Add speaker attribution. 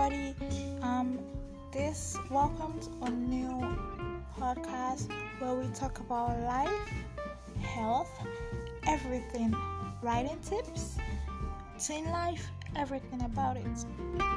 Speaker 1: everybody. Um, this welcomes a new podcast where we talk about life, health, everything, writing tips, teen life, everything about it.